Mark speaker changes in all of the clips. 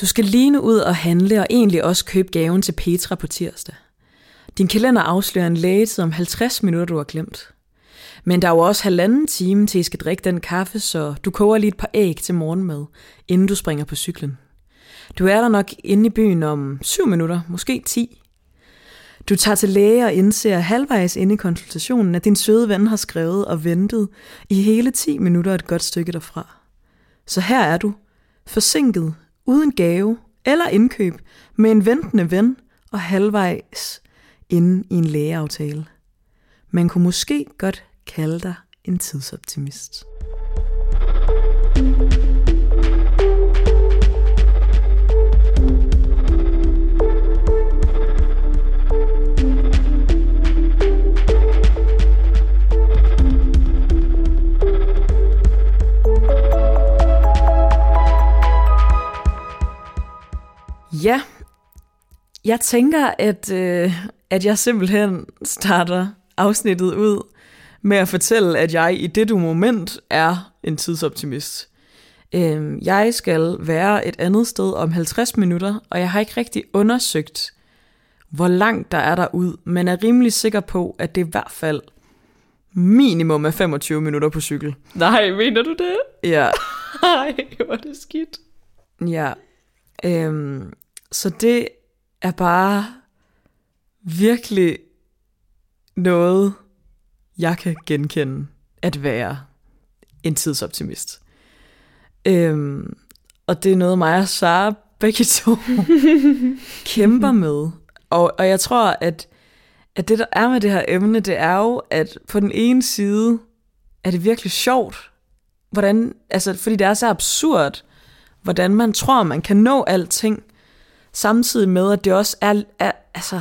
Speaker 1: Du skal lige nu ud og handle og egentlig også købe gaven til Petra på tirsdag. Din kalender afslører en lægetid om 50 minutter, du har glemt. Men der er jo også halvanden time til, I skal drikke den kaffe, så du koger lige et par æg til morgenmad, inden du springer på cyklen. Du er der nok inde i byen om 7 minutter, måske 10. Du tager til læge og indser halvvejs inde i konsultationen, at din søde ven har skrevet og ventet i hele 10 minutter et godt stykke derfra. Så her er du, forsinket, uden gave eller indkøb, med en ventende ven og halvvejs inde i en lægeaftale. Man kunne måske godt kalde dig en tidsoptimist. Ja, jeg tænker, at, øh, at jeg simpelthen starter afsnittet ud med at fortælle, at jeg i det moment er en tidsoptimist. Øh, jeg skal være et andet sted om 50 minutter, og jeg har ikke rigtig undersøgt, hvor langt der er der ud, men er rimelig sikker på, at det i hvert fald minimum er 25 minutter på cykel.
Speaker 2: Nej, mener du det?
Speaker 1: Ja.
Speaker 2: Nej, hvor er det skidt.
Speaker 1: Ja. Øhm, så det er bare virkelig noget, jeg kan genkende at være en tidsoptimist. Øhm, og det er noget, mig og Sara begge to kæmper med. Og, og jeg tror, at, at det, der er med det her emne, det er jo, at på den ene side er det virkelig sjovt, hvordan, altså, fordi det er så absurd, hvordan man tror, man kan nå alting, samtidig med, at det også er, er altså,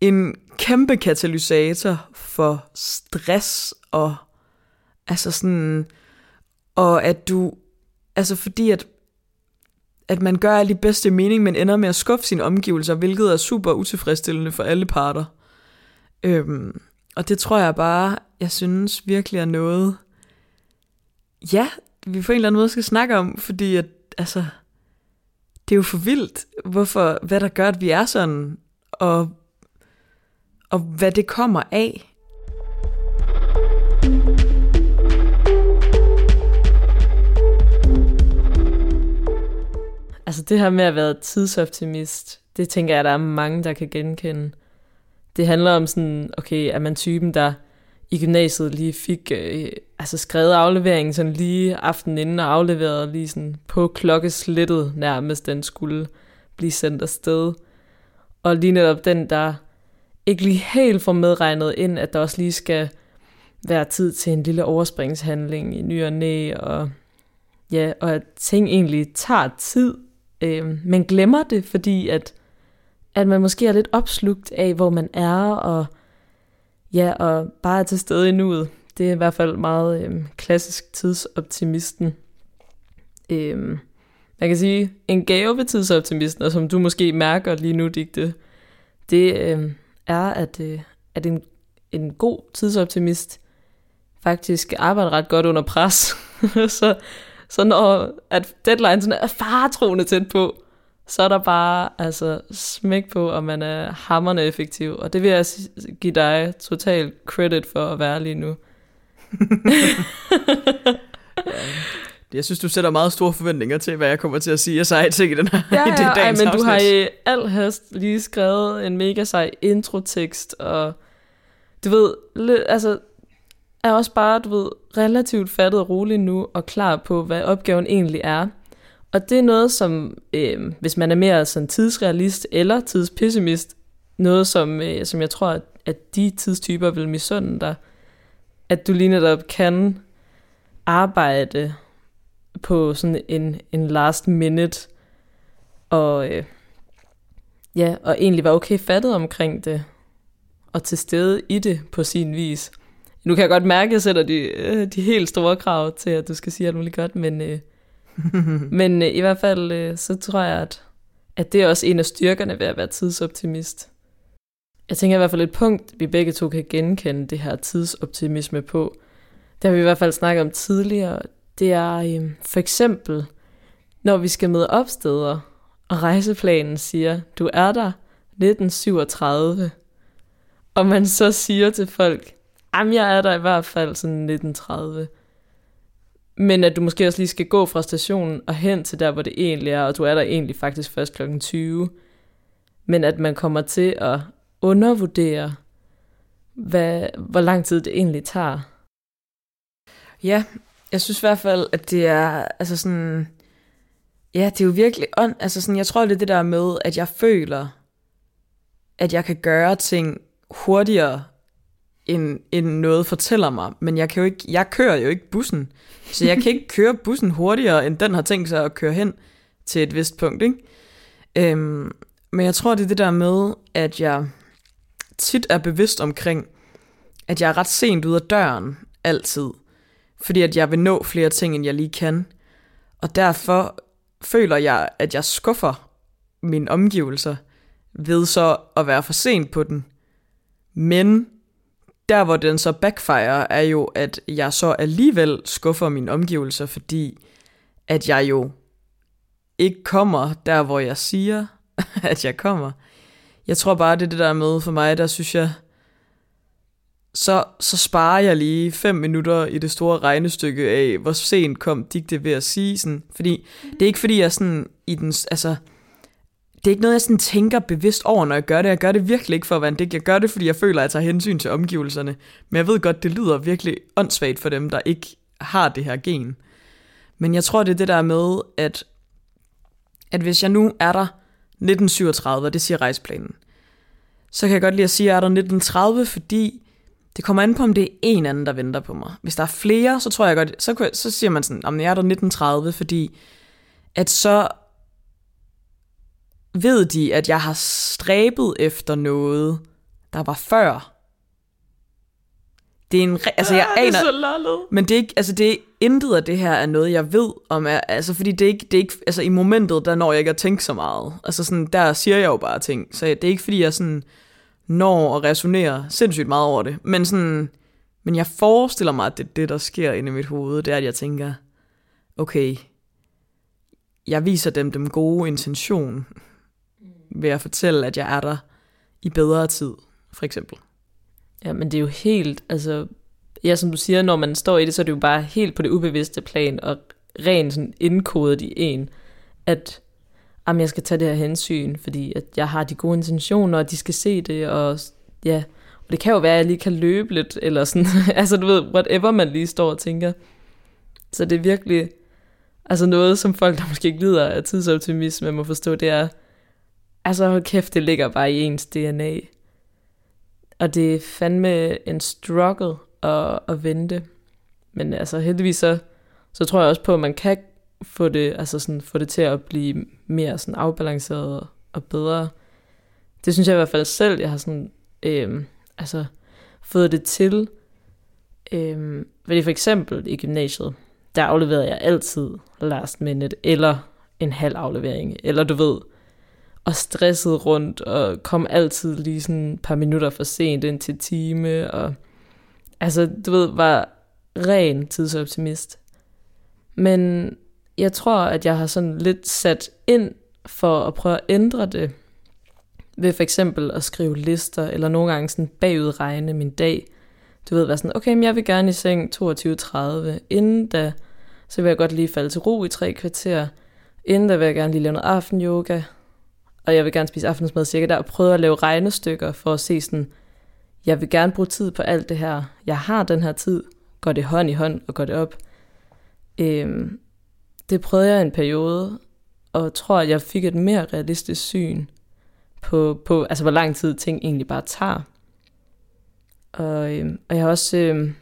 Speaker 1: en kæmpe katalysator for stress og altså sådan og at du altså fordi at at man gør alt i bedste mening, men ender med at skuffe sine omgivelser, hvilket er super utilfredsstillende for alle parter. Øhm, og det tror jeg bare, jeg synes virkelig er noget, ja, vi på en eller anden måde skal snakke om, fordi at, altså, det er jo for vildt, hvorfor, hvad der gør, at vi er sådan, og, og hvad det kommer af.
Speaker 2: Altså det her med at være tidsoptimist, det tænker jeg, der er mange, der kan genkende. Det handler om sådan, okay, er man typen, der i gymnasiet lige fik øh, altså skrevet afleveringen sådan lige aftenen inden og afleveret lige sådan på klokkeslættet nærmest, den skulle blive sendt afsted. Og lige netop den, der ikke lige helt får medregnet ind, at der også lige skal være tid til en lille overspringshandling i ny og næ, og ja, og at ting egentlig tager tid, øh, men glemmer det, fordi at, at man måske er lidt opslugt af, hvor man er, og ja, og bare er til stede i nuet. Det er i hvert fald meget øh, klassisk tidsoptimisten. Øh, man kan sige, en gave ved tidsoptimisten, og som du måske mærker lige nu, Digte, det øh, er, at, øh, at en, en god tidsoptimist faktisk arbejder ret godt under pres. så, så når at deadline er faretroende tæt på, så er der bare altså smæk på, og man er hammerne effektiv. Og det vil jeg give dig total credit for at være lige nu.
Speaker 1: Jeg synes, du sætter meget store forventninger til, hvad jeg kommer til at sige af seje ting i den her
Speaker 2: ja,
Speaker 1: i det
Speaker 2: ja, ej, men
Speaker 1: afsnit.
Speaker 2: du har i al hast lige skrevet en mega sej introtekst, og du ved, altså, er også bare, du ved, relativt fattet og rolig nu, og klar på, hvad opgaven egentlig er. Og det er noget, som, øh, hvis man er mere sådan tidsrealist eller tidspessimist, noget, som, øh, som jeg tror, at de tidstyper vil misunde dig, at du lige netop kan arbejde på sådan en, en last minute, og øh, ja, og egentlig være okay fattet omkring det, og til stede i det på sin vis. Nu kan jeg godt mærke, at jeg sætter de, øh, de helt store krav til, at du skal sige alt muligt godt, men, øh, men øh, i hvert fald, øh, så tror jeg, at, at det er også en af styrkerne ved at være tidsoptimist. Jeg tænker i hvert fald et punkt, vi begge to kan genkende det her tidsoptimisme på. Det har vi i hvert fald snakket om tidligere. Det er øhm, for eksempel når vi skal møde opsteder, og rejseplanen siger, du er der 1937, og man så siger til folk, jamen jeg er der i hvert fald sådan 1930, men at du måske også lige skal gå fra stationen og hen til der, hvor det egentlig er, og du er der egentlig faktisk først kl. 20. Men at man kommer til at undervurdere, hvad, hvor lang tid det egentlig tager.
Speaker 1: Ja, jeg synes i hvert fald, at det er, altså sådan, ja, det er jo virkelig, on, altså sådan, jeg tror, det er det der med, at jeg føler, at jeg kan gøre ting hurtigere, end, end noget fortæller mig. Men jeg, kan jo ikke, jeg kører jo ikke bussen, så jeg kan ikke køre bussen hurtigere, end den har tænkt sig at køre hen til et vist punkt. Ikke? Øhm, men jeg tror, det er det der med, at jeg tit er bevidst omkring, at jeg er ret sent ud af døren, altid. Fordi at jeg vil nå flere ting, end jeg lige kan. Og derfor føler jeg, at jeg skuffer mine omgivelser ved så at være for sent på den. Men der, hvor den så backfire, er jo, at jeg så alligevel skuffer mine omgivelser, fordi at jeg jo ikke kommer der, hvor jeg siger, at jeg kommer. Jeg tror bare, det er det der med for mig, der synes jeg, så, så sparer jeg lige fem minutter i det store regnestykke af, hvor sent kom digte ved at sige sådan. Fordi det er ikke fordi, jeg sådan i den, altså, det er ikke noget, jeg sådan tænker bevidst over, når jeg gør det. Jeg gør det virkelig ikke for at være en digt. Jeg gør det, fordi jeg føler, at jeg tager hensyn til omgivelserne. Men jeg ved godt, det lyder virkelig åndssvagt for dem, der ikke har det her gen. Men jeg tror, det er det der med, at, at hvis jeg nu er der 1937, og det siger rejseplanen. så kan jeg godt lide at sige, at jeg er der 1930, fordi det kommer an på, om det er en anden, der venter på mig. Hvis der er flere, så tror jeg godt, så, så siger man sådan, om jeg er der 1930, fordi at så ved de, at jeg har stræbet efter noget, der var før. Det er en, altså jeg
Speaker 2: ja,
Speaker 1: aner,
Speaker 2: det er så
Speaker 1: men det er ikke, altså det er intet af det her er noget, jeg ved om, er, altså fordi det er ikke, det er ikke, altså i momentet, der når jeg ikke at tænke så meget. Altså sådan, der siger jeg jo bare ting, så det er ikke fordi, jeg sådan når at resonere sindssygt meget over det, men sådan, men jeg forestiller mig, at det det, der sker inde i mit hoved, det er, at jeg tænker, okay, jeg viser dem dem gode intention, ved at fortælle, at jeg er der i bedre tid, for eksempel.
Speaker 2: Ja, men det er jo helt, altså, ja, som du siger, når man står i det, så er det jo bare helt på det ubevidste plan, og rent sådan indkodet i en, at jamen, jeg skal tage det her hensyn, fordi at jeg har de gode intentioner, og de skal se det, og ja, og det kan jo være, at jeg lige kan løbe lidt, eller sådan, altså du ved, whatever man lige står og tænker. Så det er virkelig, altså noget, som folk, der måske ikke lider af tidsoptimisme, må forstå, det er, Altså hold kæft, det ligger bare i ens DNA. Og det er fandme en struggle at, at vente. Men altså heldigvis så, så tror jeg også på, at man kan få det, altså sådan, få det til at blive mere sådan afbalanceret og bedre. Det synes jeg i hvert fald selv, jeg har sådan, øhm, altså, fået det til. Øhm, fordi for eksempel i gymnasiet, der afleverede jeg altid last minute, eller en halv aflevering, eller du ved, og stresset rundt, og kom altid lige sådan et par minutter for sent ind til time, og altså, du ved, var ren tidsoptimist. Men jeg tror, at jeg har sådan lidt sat ind for at prøve at ændre det, ved for eksempel at skrive lister, eller nogle gange sådan bagudregne min dag. Du ved, være sådan, okay, men jeg vil gerne i seng 22.30. Inden da, så vil jeg godt lige falde til ro i tre kvarter. Inden da vil jeg gerne lige lave noget aftenyoga og jeg vil gerne spise aftensmad cirka der, og prøve at lave regnestykker for at se sådan, jeg vil gerne bruge tid på alt det her. Jeg har den her tid. Går det hånd i hånd og går det op? Øhm, det prøvede jeg en periode, og tror, at jeg fik et mere realistisk syn på, på altså hvor lang tid ting egentlig bare tager. Og, øhm, og jeg har også... Øhm,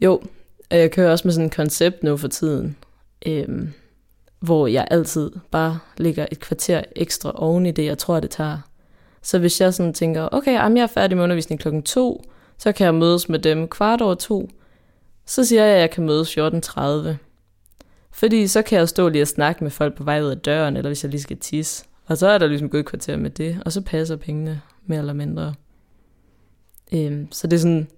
Speaker 2: jo, jeg kører også med sådan et koncept nu for tiden. Øhm, hvor jeg altid bare ligger et kvarter ekstra oven i det, jeg tror, det tager. Så hvis jeg sådan tænker, okay, jamen jeg er færdig med undervisning klokken to, så kan jeg mødes med dem kvart over to, så siger jeg, at jeg kan mødes 14.30. Fordi så kan jeg stå lige og snakke med folk på vej ud af døren, eller hvis jeg lige skal tisse. Og så er der ligesom gået et kvarter med det, og så passer pengene mere eller mindre. Øhm, så det er sådan,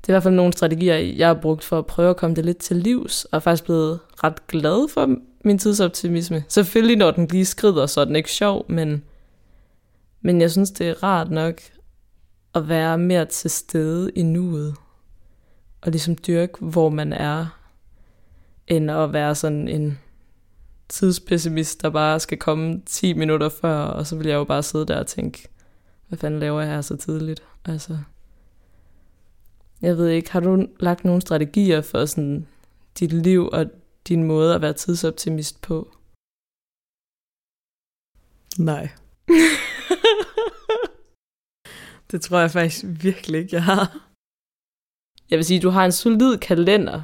Speaker 2: det er i hvert fald nogle strategier, jeg har brugt for at prøve at komme det lidt til livs, og er faktisk blevet ret glad for min tidsoptimisme. Selvfølgelig, når den lige skrider, så er den ikke sjov, men, men jeg synes, det er rart nok at være mere til stede i nuet, og ligesom dyrke, hvor man er, end at være sådan en tidspessimist, der bare skal komme 10 minutter før, og så vil jeg jo bare sidde der og tænke, hvad fanden laver jeg her så tidligt? Altså, jeg ved ikke, har du lagt nogle strategier for sådan dit liv og din måde at være tidsoptimist på?
Speaker 1: Nej. det tror jeg faktisk virkelig ikke, jeg har.
Speaker 2: Jeg vil sige, du har en solid kalender,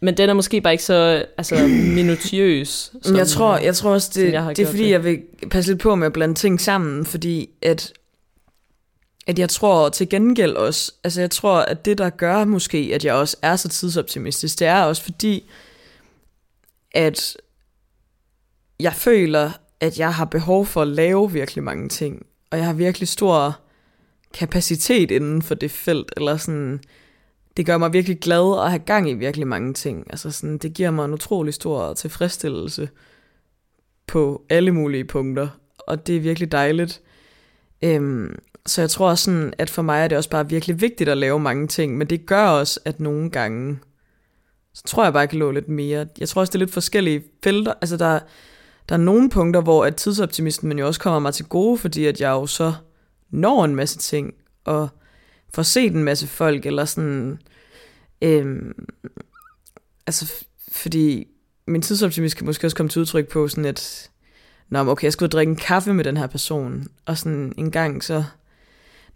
Speaker 2: men den er måske bare ikke så altså, minutiøs.
Speaker 1: Som, jeg tror, jeg tror også, det, det er fordi, det. jeg vil passe lidt på med at blande ting sammen, fordi at, at jeg tror til gengæld også, altså jeg tror, at det der gør måske, at jeg også er så tidsoptimistisk, det er også fordi, at jeg føler, at jeg har behov for at lave virkelig mange ting, og jeg har virkelig stor kapacitet inden for det felt, eller sådan, det gør mig virkelig glad at have gang i virkelig mange ting. Altså sådan, det giver mig en utrolig stor tilfredsstillelse på alle mulige punkter, og det er virkelig dejligt. Øhm, så jeg tror sådan, at for mig er det også bare virkelig vigtigt at lave mange ting, men det gør også, at nogle gange, så tror jeg bare, jeg kan lå lidt mere. Jeg tror også, det er lidt forskellige felter. Altså der, der er nogle punkter, hvor at tidsoptimisten men jo også kommer mig til gode, fordi at jeg jo så når en masse ting, og får set en masse folk, eller sådan, øhm, altså, fordi min tidsoptimist kan måske også komme til udtryk på sådan, et, nå, okay, jeg skulle drikke en kaffe med den her person, og sådan en gang så,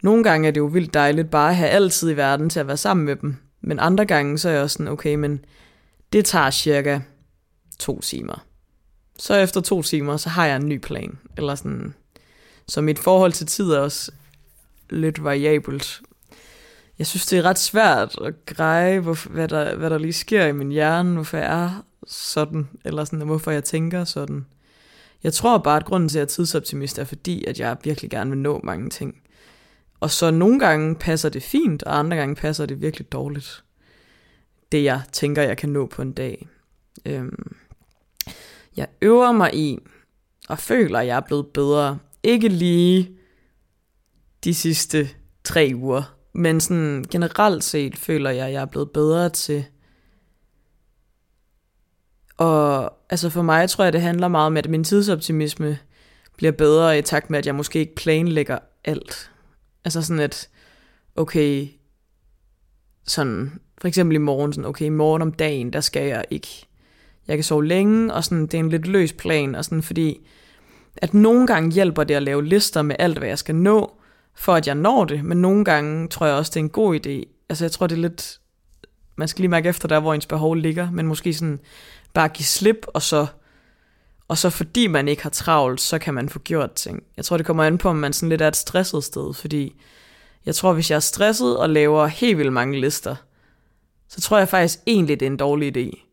Speaker 1: nogle gange er det jo vildt dejligt bare at have altid i verden til at være sammen med dem, men andre gange så er jeg også sådan, okay, men det tager cirka to timer. Så efter to timer, så har jeg en ny plan, eller sådan, så mit forhold til tid er også lidt variabelt, jeg synes, det er ret svært at greje, hvor, hvad, der, hvad der lige sker i min hjerne, hvorfor jeg er sådan, eller sådan, hvorfor jeg tænker sådan. Jeg tror bare, at grunden til, at jeg er tidsoptimist, er fordi, at jeg virkelig gerne vil nå mange ting. Og så nogle gange passer det fint, og andre gange passer det virkelig dårligt. Det, jeg tænker, jeg kan nå på en dag. Øhm, jeg øver mig i, og føler, at jeg er blevet bedre. Ikke lige de sidste tre uger, men sådan generelt set føler jeg, at jeg er blevet bedre til. Og altså for mig tror jeg, det handler meget om, at min tidsoptimisme bliver bedre i takt med, at jeg måske ikke planlægger alt. Altså sådan at, okay, sådan, for eksempel i morgen, sådan, okay, i morgen om dagen, der skal jeg ikke, jeg kan sove længe, og sådan, det er en lidt løs plan, og sådan, fordi, at nogle gange hjælper det at lave lister med alt, hvad jeg skal nå, for at jeg når det, men nogle gange tror jeg også, det er en god idé. Altså jeg tror, det er lidt, man skal lige mærke efter der, hvor ens behov ligger, men måske sådan bare give slip, og så, og så fordi man ikke har travlt, så kan man få gjort ting. Jeg tror, det kommer an på, om man sådan lidt er et stresset sted, fordi jeg tror, hvis jeg er stresset og laver helt vildt mange lister, så tror jeg faktisk egentlig, det er en dårlig idé.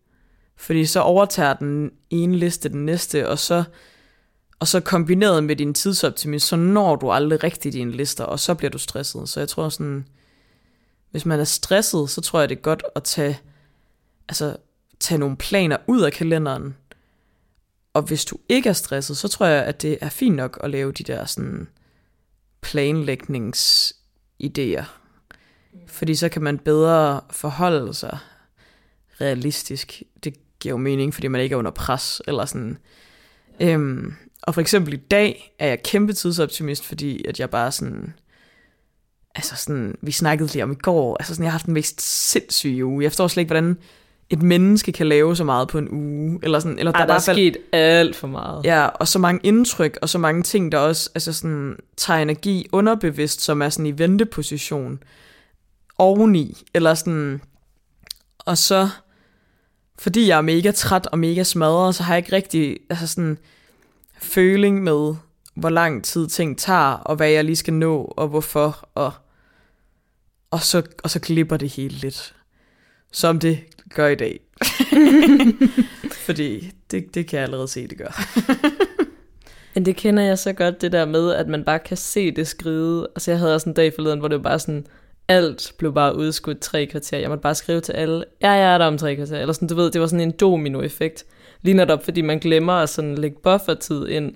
Speaker 1: Fordi så overtager den ene liste den næste, og så og så kombineret med din tidsoptimisme, så når du aldrig rigtig dine lister, og så bliver du stresset. Så jeg tror sådan, hvis man er stresset, så tror jeg, det er godt at tage, altså, tage nogle planer ud af kalenderen. Og hvis du ikke er stresset, så tror jeg, at det er fint nok at lave de der sådan planlægningsidéer. Fordi så kan man bedre forholde sig realistisk. Det giver jo mening, fordi man ikke er under pres, eller sådan. Øhm, og for eksempel i dag er jeg kæmpe tidsoptimist, fordi at jeg bare sådan... Altså sådan, vi snakkede lige om i går, altså sådan, jeg har haft den mest sindssyge uge. Jeg forstår slet ikke, hvordan et menneske kan lave så meget på en uge. Eller sådan, eller
Speaker 2: Ej, der, der er sket alt for meget.
Speaker 1: Ja, og så mange indtryk, og så mange ting, der også altså sådan, tager energi underbevidst, som er sådan i venteposition oveni. Eller sådan, og så, fordi jeg er mega træt og mega smadret, så har jeg ikke rigtig, altså sådan, føling med, hvor lang tid ting tager, og hvad jeg lige skal nå, og hvorfor, og, og, så, og så glipper det hele lidt. Som det gør i dag. Fordi det, det kan jeg allerede se, det gør.
Speaker 2: Men det kender jeg så godt, det der med, at man bare kan se det skride. Altså jeg havde også en dag forleden, hvor det var bare sådan, alt blev bare udskudt tre kvarter. Jeg måtte bare skrive til alle, ja, jeg er der om tre kvarter. Eller sådan, du ved, det var sådan en domino-effekt. Lige netop, fordi man glemmer at sådan lægge buffertid ind.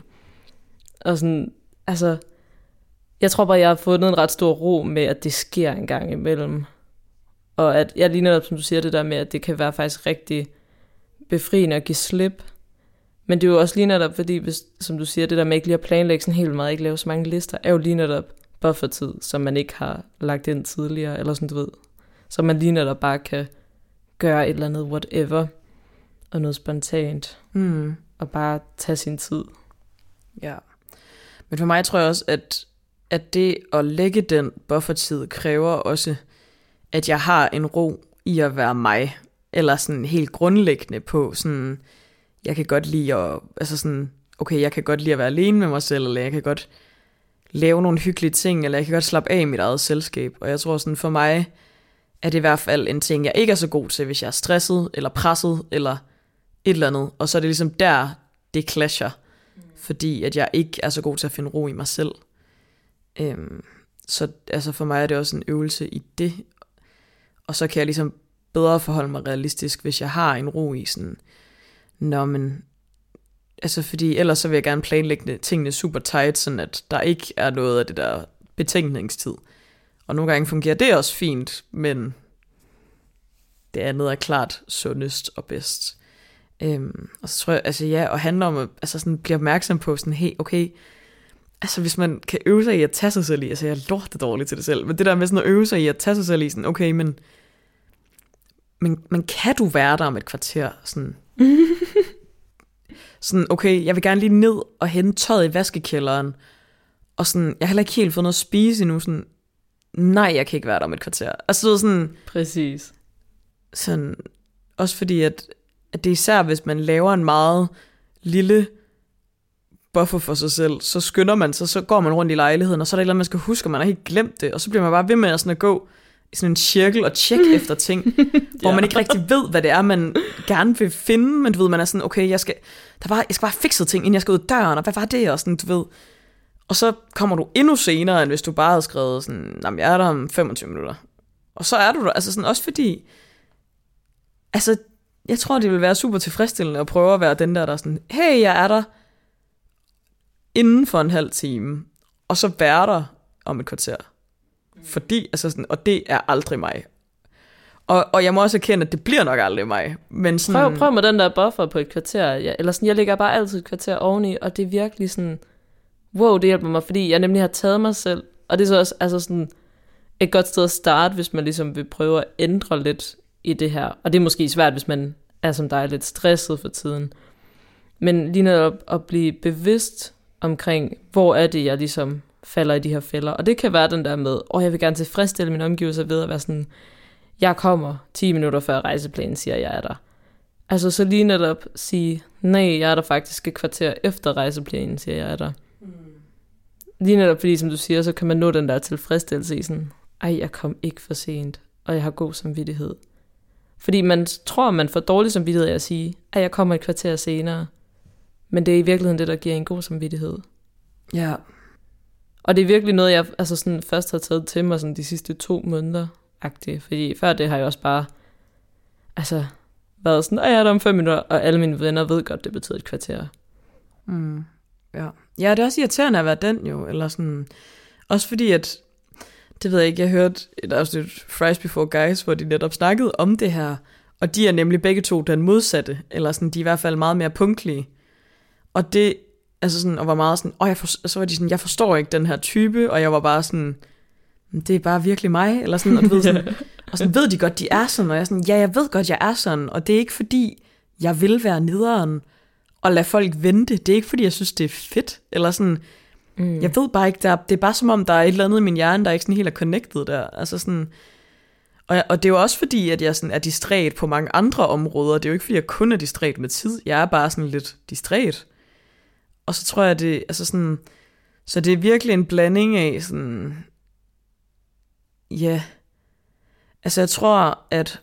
Speaker 2: Og sådan, altså, jeg tror bare, jeg har fundet en ret stor ro med, at det sker en gang imellem. Og at jeg lige netop, som du siger, det der med, at det kan være faktisk rigtig befriende at give slip. Men det er jo også lige netop, fordi, hvis, som du siger, det der med ikke lige at planlægge sådan helt meget, ikke lave så mange lister, er jo lige netop buffertid, som man ikke har lagt ind tidligere, eller sådan du ved. Så man lige netop bare kan gøre et eller andet whatever, og noget spontant,
Speaker 1: Mm.
Speaker 2: og bare tage sin tid.
Speaker 1: Ja. Men for mig tror jeg også, at, at det at lægge den buffertid kræver også, at jeg har en ro i at være mig. Eller sådan helt grundlæggende på sådan, jeg kan godt lide at, altså sådan, okay, jeg kan godt lide at være alene med mig selv, eller jeg kan godt lave nogle hyggelige ting, eller jeg kan godt slappe af i mit eget selskab. Og jeg tror sådan, for mig er det i hvert fald en ting, jeg ikke er så god til, hvis jeg er stresset, eller presset, eller et eller andet. Og så er det ligesom der, det clasher fordi at jeg ikke er så god til at finde ro i mig selv. Øhm, så altså for mig er det også en øvelse i det. Og så kan jeg ligesom bedre forholde mig realistisk, hvis jeg har en ro i sådan, Nå, men, altså fordi ellers så vil jeg gerne planlægge tingene super tight, sådan at der ikke er noget af det der betænkningstid. Og nogle gange fungerer det også fint, men det andet er klart sundest og bedst. Øhm, og så tror jeg, altså ja, og handler om at altså sådan, blive opmærksom på sådan, hey, okay, altså hvis man kan øve sig i at tage sig selv i, altså jeg er lortet dårlig til det selv, men det der med sådan at øve sig i at tage sig selv i, sådan, okay, men, men, men kan du være der om et kvarter? Sådan, sådan, okay, jeg vil gerne lige ned og hente tøjet i vaskekælderen, og sådan, jeg har heller ikke helt fået noget at spise endnu, sådan, nej, jeg kan ikke være der om et kvarter. Altså det er sådan,
Speaker 2: Præcis.
Speaker 1: sådan, også fordi, at, at det er især, hvis man laver en meget lille buffer for sig selv, så skynder man sig, så går man rundt i lejligheden, og så er der et eller andet, man skal huske, og man har helt glemt det, og så bliver man bare ved med at, sådan at gå sådan en cirkel og tjekke efter ting, hvor
Speaker 2: Ja.
Speaker 1: man ikke rigtig ved, hvad det er, man gerne vil finde, men du ved, man er sådan, okay, jeg skal, der var, jeg skal bare fikse ting, inden jeg skal ud døren, og hvad var det, og sådan, du ved. Og så kommer du endnu senere, end hvis du bare havde skrevet sådan, jamen, jeg er der om 25 minutter. Og så er du der, altså sådan, også fordi, altså, jeg tror, det vil være super tilfredsstillende at prøve at være den der, der er sådan, hey, jeg er der inden for en halv time, og så være der om et kvarter. Mm. Fordi, altså sådan, og det er aldrig mig. Og, og jeg må også erkende, at det bliver nok aldrig mig. Men sådan,
Speaker 2: Prøv, prøv med den der buffer på et kvarter. Jeg, eller sådan, jeg ligger bare altid et kvarter oveni, og det er virkelig sådan, wow, det hjælper mig, fordi jeg nemlig har taget mig selv. Og det er så også altså sådan, et godt sted at starte, hvis man ligesom vil prøve at ændre lidt i det her. Og det er måske svært, hvis man er som dig lidt stresset for tiden. Men lige netop at blive bevidst omkring, hvor er det, jeg ligesom falder i de her fælder. Og det kan være den der med, åh, jeg vil gerne tilfredsstille mine omgivelser ved at være sådan, jeg kommer 10 minutter før rejseplanen siger, jeg er der. Altså så lige netop sige, nej, jeg er der faktisk et kvarter efter rejseplanen siger, jeg er der. Lige netop fordi, som du siger, så kan man nå den der tilfredsstillelse i sådan, ej, jeg kom ikke for sent, og jeg har god samvittighed. Fordi man tror, man får dårlig samvittighed af at sige, at jeg kommer et kvarter senere. Men det er i virkeligheden det, der giver en god samvittighed.
Speaker 1: Ja,
Speaker 2: og det er virkelig noget, jeg altså sådan først har taget til mig sådan de sidste to måneder. -agtigt. Fordi før det har jeg også bare altså, været sådan, at jeg er der om fem minutter, og alle mine venner ved godt, det betyder et kvarter.
Speaker 1: Mm, ja. ja, det er også irriterende at være den jo, eller sådan, også fordi at, det ved jeg ikke, jeg hørte et afsnit Fries Before Guys, hvor de netop snakkede om det her, og de er nemlig begge to den modsatte, eller sådan, de er i hvert fald meget mere punktlige. Og det, altså sådan, og var meget sådan, og jeg for, så var de sådan, jeg forstår ikke den her type, og jeg var bare sådan, "Men det er bare virkelig mig, eller sådan, og du ved sådan, og sådan ved de godt, de er sådan, og jeg er sådan, ja, jeg ved godt, jeg er sådan, og det er ikke fordi, jeg vil være nederen, og lade folk vente, det er ikke fordi, jeg synes, det er fedt, eller sådan,
Speaker 2: Mm.
Speaker 1: jeg ved bare ikke, der, det er bare som om, der er et eller andet i min hjerne, der ikke sådan helt er connected der, altså sådan, og, og det er jo også fordi, at jeg sådan er distræt på mange andre områder, det er jo ikke fordi, jeg kun er distræt med tid, jeg er bare sådan lidt distræt, og så tror jeg, det altså sådan, så det er virkelig en blanding af sådan, ja, altså jeg tror, at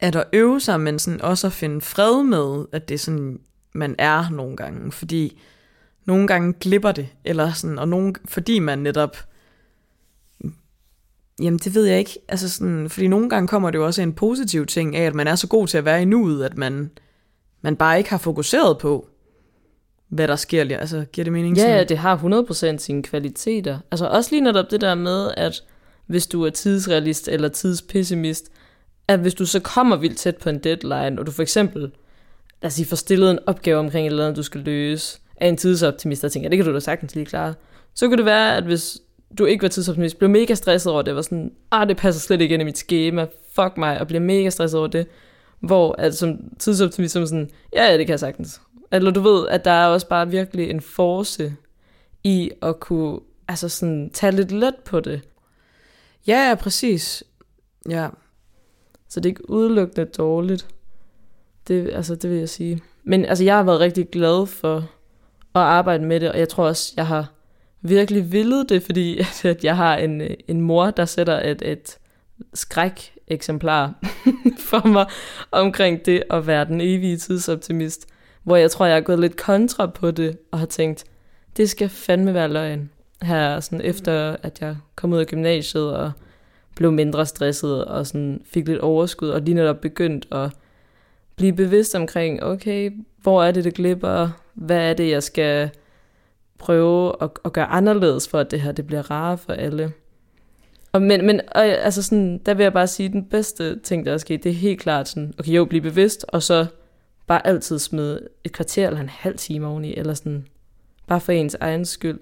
Speaker 1: at at øve sig, men sådan også at finde fred med, at det er sådan, man er nogle gange, fordi nogle gange glipper det, eller sådan, og nogle, fordi man netop Jamen, det ved jeg ikke. Altså sådan, fordi nogle gange kommer det jo også en positiv ting af, at man er så god til at være i nuet, at man, man bare ikke har fokuseret på, hvad der sker. Altså, giver det mening?
Speaker 2: Ja, ja, det har 100% sine kvaliteter. Altså også lige netop det der med, at hvis du er tidsrealist eller tidspessimist, at hvis du så kommer vildt tæt på en deadline, og du for eksempel, lad os sige, får stillet en opgave omkring et eller andet, du skal løse, af en tidsoptimist, der tænker, det kan du da sagtens lige klare. Så kunne det være, at hvis du ikke var tidsoptimist, blev mega stresset over det, var sådan, ah, det passer slet ikke ind i mit schema, fuck mig, og bliver mega stresset over det. Hvor at som tidsoptimist, som sådan, ja, ja, det kan jeg sagtens. Eller du ved, at der er også bare virkelig en force i at kunne altså sådan, tage lidt let på det.
Speaker 1: Ja, ja, præcis. Ja.
Speaker 2: Så det er ikke udelukkende dårligt. Det, altså, det vil jeg sige. Men altså, jeg har været rigtig glad for at arbejde med det, og jeg tror også, jeg har virkelig villet det, fordi at jeg har en, en mor, der sætter et, et skræk eksemplar for mig omkring det at være den evige tidsoptimist, hvor jeg tror, jeg er gået lidt kontra på det, og har tænkt, det skal fandme være løgn. Her sådan efter, at jeg kom ud af gymnasiet, og blev mindre stresset, og sådan fik lidt overskud, og lige netop begyndt at blive bevidst omkring, okay, hvor er det, det glipper, hvad er det, jeg skal prøve at, at gøre anderledes, for at det her det bliver rarere for alle. Og men, men og, altså sådan, der vil jeg bare sige, at den bedste ting, der er sket, det er helt klart sådan, okay, jo, blive bevidst, og så bare altid smide et kvarter eller en halv time oveni, eller sådan, bare for ens egen skyld.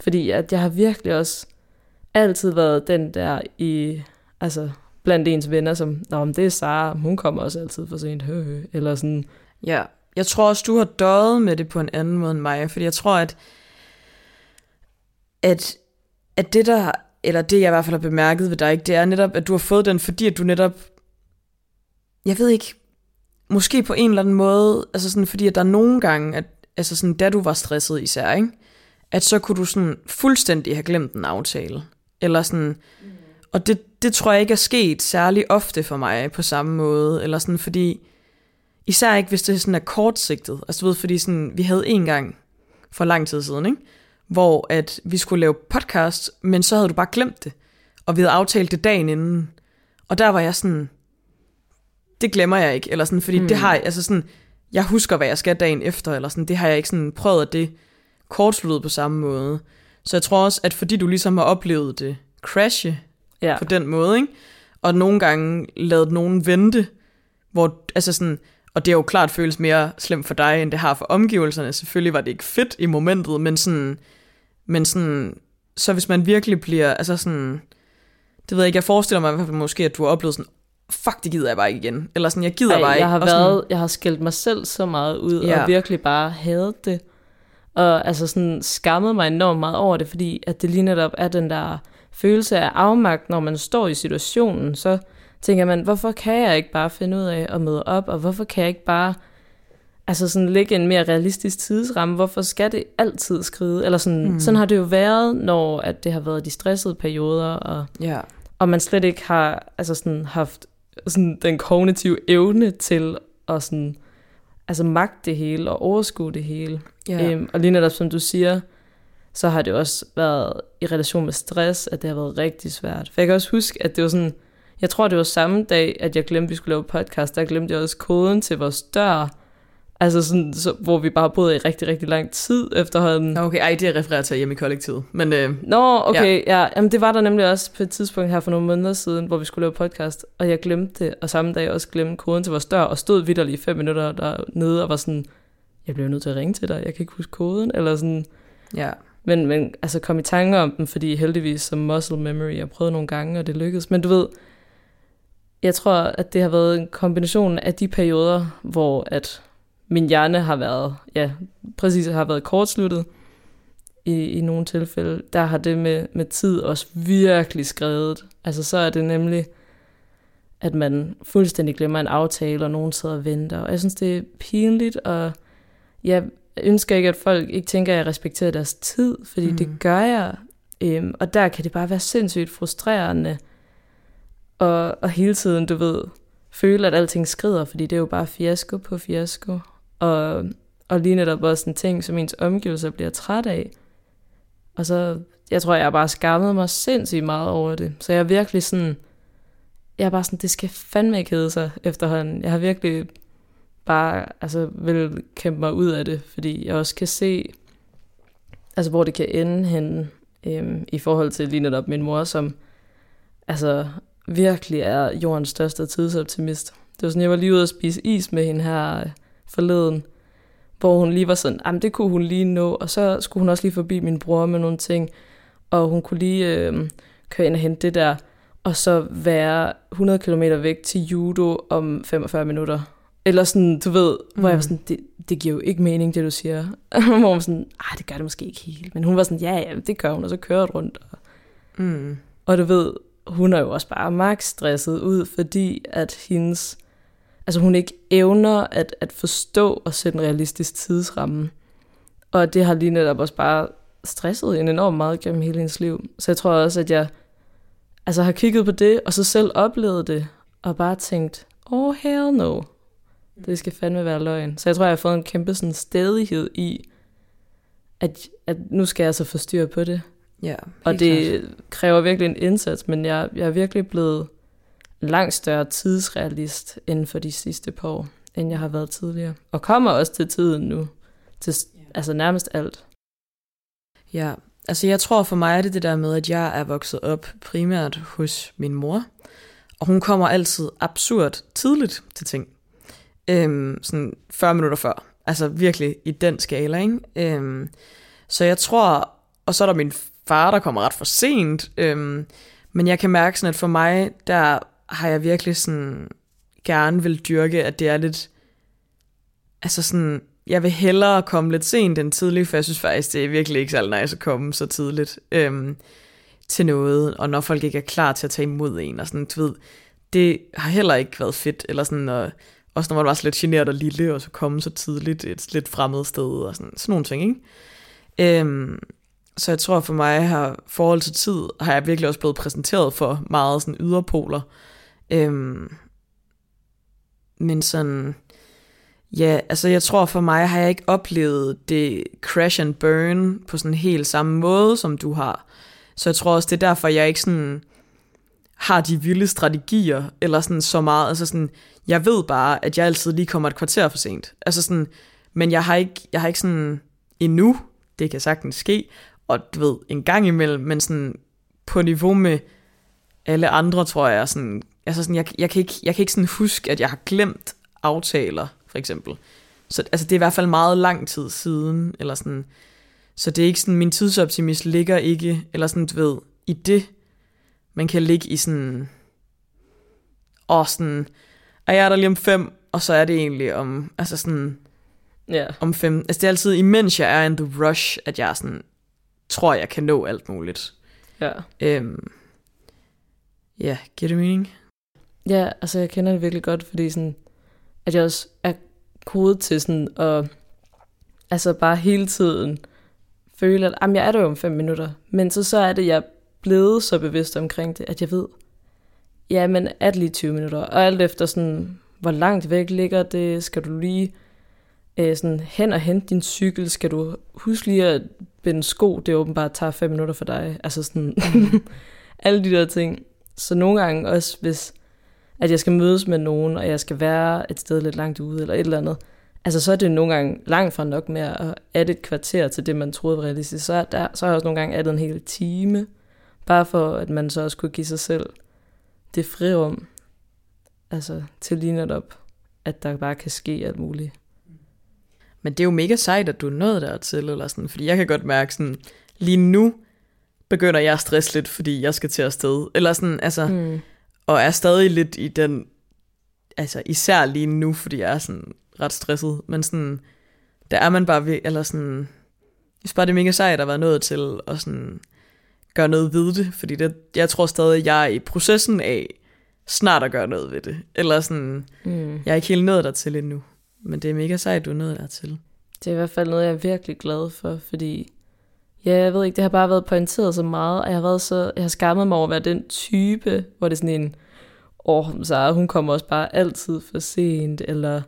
Speaker 2: Fordi at jeg har virkelig også altid været den der i, altså blandt ens venner, som, Nå, men det er Sara, hun kommer også altid for sent, hø, hø, eller sådan.
Speaker 1: Ja, jeg tror også, du har døjet med det på en anden måde end mig, fordi jeg tror, at, at, at det der, eller det jeg i hvert fald har bemærket ved dig, det er netop, at du har fået den, fordi at du netop, jeg ved ikke, måske på en eller anden måde, altså sådan, fordi at der er nogle gange, at, altså sådan, da du var stresset især, ikke? at så kunne du sådan fuldstændig have glemt en aftale. Eller sådan, mm. og det, det tror jeg ikke er sket særlig ofte for mig på samme måde, eller sådan, fordi, især ikke hvis det sådan er kortsigtet, altså du ved, fordi sådan, vi havde en gang for lang tid siden, ikke? hvor at vi skulle lave podcast, men så havde du bare glemt det, og vi havde aftalt det dagen inden, og der var jeg sådan, det glemmer jeg ikke, eller sådan, fordi mm. det har jeg, altså sådan, jeg husker, hvad jeg skal dagen efter, eller sådan, det har jeg ikke sådan prøvet, at det kortsluttet på samme måde. Så jeg tror også, at fordi du ligesom har oplevet det crashe ja. på den måde, ikke? og nogle gange lavet nogen vente, hvor, altså sådan, og det har jo klart føles mere slemt for dig, end det har for omgivelserne. Selvfølgelig var det ikke fedt i momentet, men sådan, men sådan, så hvis man virkelig bliver, altså sådan, det ved jeg ikke, jeg forestiller mig i hvert fald måske, at du har oplevet sådan, fuck, det gider jeg bare ikke igen. Eller sådan, jeg gider Ej, bare
Speaker 2: jeg
Speaker 1: ikke.
Speaker 2: Har været, sådan, jeg har skældt mig selv så meget ud, ja. og virkelig bare hadet det. Og altså sådan skammet mig enormt meget over det, fordi at det lige netop er den der følelse af afmagt, når man står i situationen, så tænker man, hvorfor kan jeg ikke bare finde ud af at møde op, og hvorfor kan jeg ikke bare altså sådan lægge en mere realistisk tidsramme, hvorfor skal det altid skride? Eller sådan, mm. sådan har det jo været, når at det har været de stressede perioder, og,
Speaker 1: ja.
Speaker 2: og man slet ikke har altså sådan, haft sådan, den kognitive evne til at sådan, altså magte det hele og overskue det hele. Ja. Øhm, og lige netop som du siger, så har det også været i relation med stress, at det har været rigtig svært. For jeg kan også huske, at det var sådan, jeg tror det var samme dag, at jeg glemte, at vi skulle lave podcast, der glemte jeg også koden til vores dør, Altså sådan, så, hvor vi bare boede i rigtig, rigtig lang tid efterhånden.
Speaker 1: Okay, ej, det refererer til hjemme i kollektivet. Men, øh,
Speaker 2: Nå, okay, ja. ja. Jamen, det var der nemlig også på et tidspunkt her for nogle måneder siden, hvor vi skulle lave podcast, og jeg glemte det, og samme dag også glemte koden til vores dør, og stod vidderligt i fem minutter dernede, og var sådan, jeg bliver nødt til at ringe til dig, jeg kan ikke huske koden, eller sådan.
Speaker 1: Ja.
Speaker 2: Men, men altså kom i tanke om den, fordi heldigvis som muscle memory, jeg prøvede nogle gange, og det lykkedes. Men du ved, jeg tror, at det har været en kombination af de perioder, hvor at min hjerne har været, ja, præcis har været kortsluttet i, i nogle tilfælde. Der har det med, med tid også virkelig skrevet. Altså så er det nemlig, at man fuldstændig glemmer en aftale, og nogen sidder og venter. Og jeg synes, det er pinligt, og jeg ønsker ikke, at folk ikke tænker, at jeg respekterer deres tid, fordi mm. det gør jeg. Øhm, og der kan det bare være sindssygt frustrerende, og, og hele tiden, du ved, føle, at alting skrider, fordi det er jo bare fiasko på fiasko. Og, og lige netop også en ting, som ens omgivelser bliver træt af. Og så, jeg tror, jeg bare skammede mig sindssygt meget over det. Så jeg er virkelig sådan, jeg er bare sådan, det skal fandme ikke hedde sig efterhånden. Jeg har virkelig bare, altså, vil kæmpe mig ud af det, fordi jeg også kan se, altså, hvor det kan ende hen, øhm, i forhold til lige netop min mor, som, altså, virkelig er jordens største tidsoptimist. Det var sådan, jeg var lige ude at spise is med hende her øh, forleden, hvor hun lige var sådan, jamen det kunne hun lige nå, og så skulle hun også lige forbi min bror med nogle ting, og hun kunne lige øh, køre ind og hente det der, og så være 100 km væk til judo om 45 minutter. Eller sådan, du ved, mm. hvor jeg var mm. sådan, det, det giver jo ikke mening, det du siger. hvor hun var sådan, ah, det gør det måske ikke helt. Men hun var sådan, ja, ja, det gør hun, og så kører rundt. Og, mm. og du ved, hun er jo også bare max stresset ud, fordi at hendes, altså hun ikke evner at, at forstå og sætte en realistisk tidsramme. Og det har lige netop også bare stresset hende enormt meget gennem hele hendes liv. Så jeg tror også, at jeg altså har kigget på det, og så selv oplevet det, og bare tænkt, oh hell no, det skal fandme være løgn. Så jeg tror, jeg har fået en kæmpe sådan stedighed i, at, at nu skal jeg altså få styr på det.
Speaker 1: Ja,
Speaker 2: og det klart. kræver virkelig en indsats, men jeg, jeg er virkelig blevet langt større tidsrealist inden for de sidste par år, end jeg har været tidligere. Og kommer også til tiden nu, til altså nærmest alt.
Speaker 1: Ja, altså jeg tror for mig er det det der med, at jeg er vokset op primært hos min mor, og hun kommer altid absurd tidligt til ting. Øhm, sådan 40 minutter før. Altså virkelig i den skala, ikke? Øhm, så jeg tror, og så er der min far, der kommer ret for sent. Øhm, men jeg kan mærke sådan, at for mig, der har jeg virkelig sådan gerne vil dyrke, at det er lidt, altså sådan, jeg vil hellere komme lidt sent end tidligt, for jeg synes faktisk, det er virkelig ikke særlig nice at komme så tidligt øhm, til noget, og når folk ikke er klar til at tage imod en, og sådan, du ved, det har heller ikke været fedt, eller sådan, og, også når man var så lidt generet og lille, og så komme så tidligt et lidt fremmed sted, og sådan, sådan nogle ting, ikke? Øhm, så jeg tror for mig har forhold til tid, har jeg virkelig også blevet præsenteret for meget sådan yderpoler. Øhm, men sådan, ja, altså jeg tror for mig har jeg ikke oplevet det crash and burn på sådan helt samme måde, som du har. Så jeg tror også, det er derfor, jeg ikke sådan har de vilde strategier, eller sådan så meget, altså sådan, jeg ved bare, at jeg altid lige kommer et kvarter for sent. Altså sådan, men jeg har ikke, jeg har ikke sådan endnu, det kan sagtens ske, og du ved, en gang imellem, men sådan på niveau med alle andre, tror jeg, sådan, altså sådan, jeg, jeg, kan ikke, jeg kan ikke sådan huske, at jeg har glemt aftaler, for eksempel. Så altså, det er i hvert fald meget lang tid siden, eller sådan, så det er ikke sådan, min tidsoptimist ligger ikke, eller sådan, du ved, i det, man kan ligge i sådan, og sådan, og jeg er der lige om fem, og så er det egentlig om, altså sådan,
Speaker 2: ja.
Speaker 1: om fem, altså det er altid, imens jeg er in the rush, at jeg sådan, tror, jeg kan nå alt muligt.
Speaker 2: Ja.
Speaker 1: Øhm, ja, giver det mening?
Speaker 2: Ja, altså jeg kender det virkelig godt, fordi sådan, at jeg også er kodet til sådan at altså bare hele tiden føle, at jamen, jeg er der jo om fem minutter. Men så, så er det, jeg er blevet så bevidst omkring det, at jeg ved, ja, men er det lige 20 minutter? Og alt efter sådan, hvor langt væk ligger det, skal du lige øh, sådan hen og hente din cykel, skal du huske lige at binde sko, det åbenbart tager fem minutter for dig. Altså sådan, mm. alle de der ting. Så nogle gange også, hvis at jeg skal mødes med nogen, og jeg skal være et sted lidt langt ude, eller et eller andet, altså så er det nogle gange langt fra nok med at adde et kvarter til det, man troede var realistisk. Så, er der, så har jeg også nogle gange addet en hel time, bare for at man så også kunne give sig selv det frirum, altså til lige netop, at der bare kan ske alt muligt.
Speaker 1: Men det er jo mega sejt, at du er nået dertil, eller sådan, fordi jeg kan godt mærke sådan, lige nu begynder jeg at stresse lidt, fordi jeg skal til at sted. Eller sådan, altså, mm. Og er stadig lidt i den, altså især lige nu, fordi jeg er sådan ret stresset, men sådan, der er man bare ved, eller sådan, jeg synes bare, det er mega sejt at være nået til at sådan gøre noget ved det, fordi det, jeg tror stadig, jeg er i processen af snart at gøre noget ved det. Eller sådan, mm. jeg er ikke helt nået dertil endnu. Men det er mega sejt, du er nået dertil.
Speaker 2: Det er i hvert fald noget, jeg er virkelig glad for, fordi ja, jeg ved ikke, det har bare været pointeret så meget, og jeg har, været så, jeg har skammet mig over at være den type, hvor det er sådan en, åh, oh, så hun kommer også bare altid for sent, eller...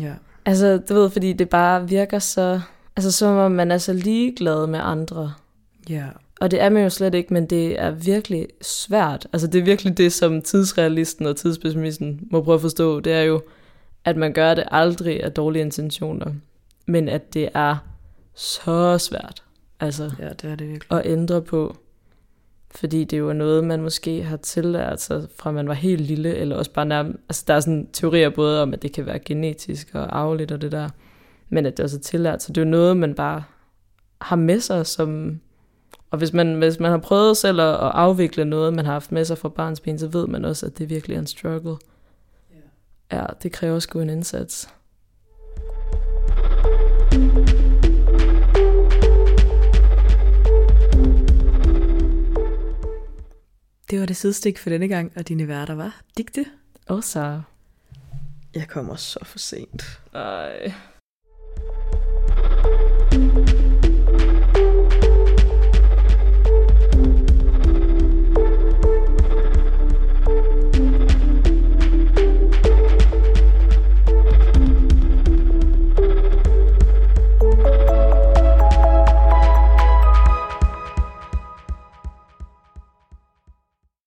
Speaker 1: Ja.
Speaker 2: Altså, du ved, fordi det bare virker så... Altså, som om man er så ligeglad med andre.
Speaker 1: Ja.
Speaker 2: Og det er man jo slet ikke, men det er virkelig svært. Altså det er virkelig det, som tidsrealisten og tidspessimisten må prøve at forstå. Det er jo, at man gør det aldrig af dårlige intentioner, men at det er så svært altså,
Speaker 1: Ja, det er det virkelig.
Speaker 2: at ændre på. Fordi det er jo noget, man måske har tillært sig fra man var helt lille, eller også bare nærmest, altså der er sådan teorier både om, at det kan være genetisk og arveligt og det der, men at det også er tillært, så det er jo noget, man bare har med sig som, og hvis man, hvis man har prøvet selv at, at afvikle noget, man har haft med sig fra barns ben, så ved man også, at det virkelig er en struggle. Ja, det kræver sgu en indsats.
Speaker 1: Det var det sidste for denne gang, og dine værter var digte.
Speaker 2: Og så.
Speaker 1: Jeg kommer så for sent.
Speaker 2: Ej.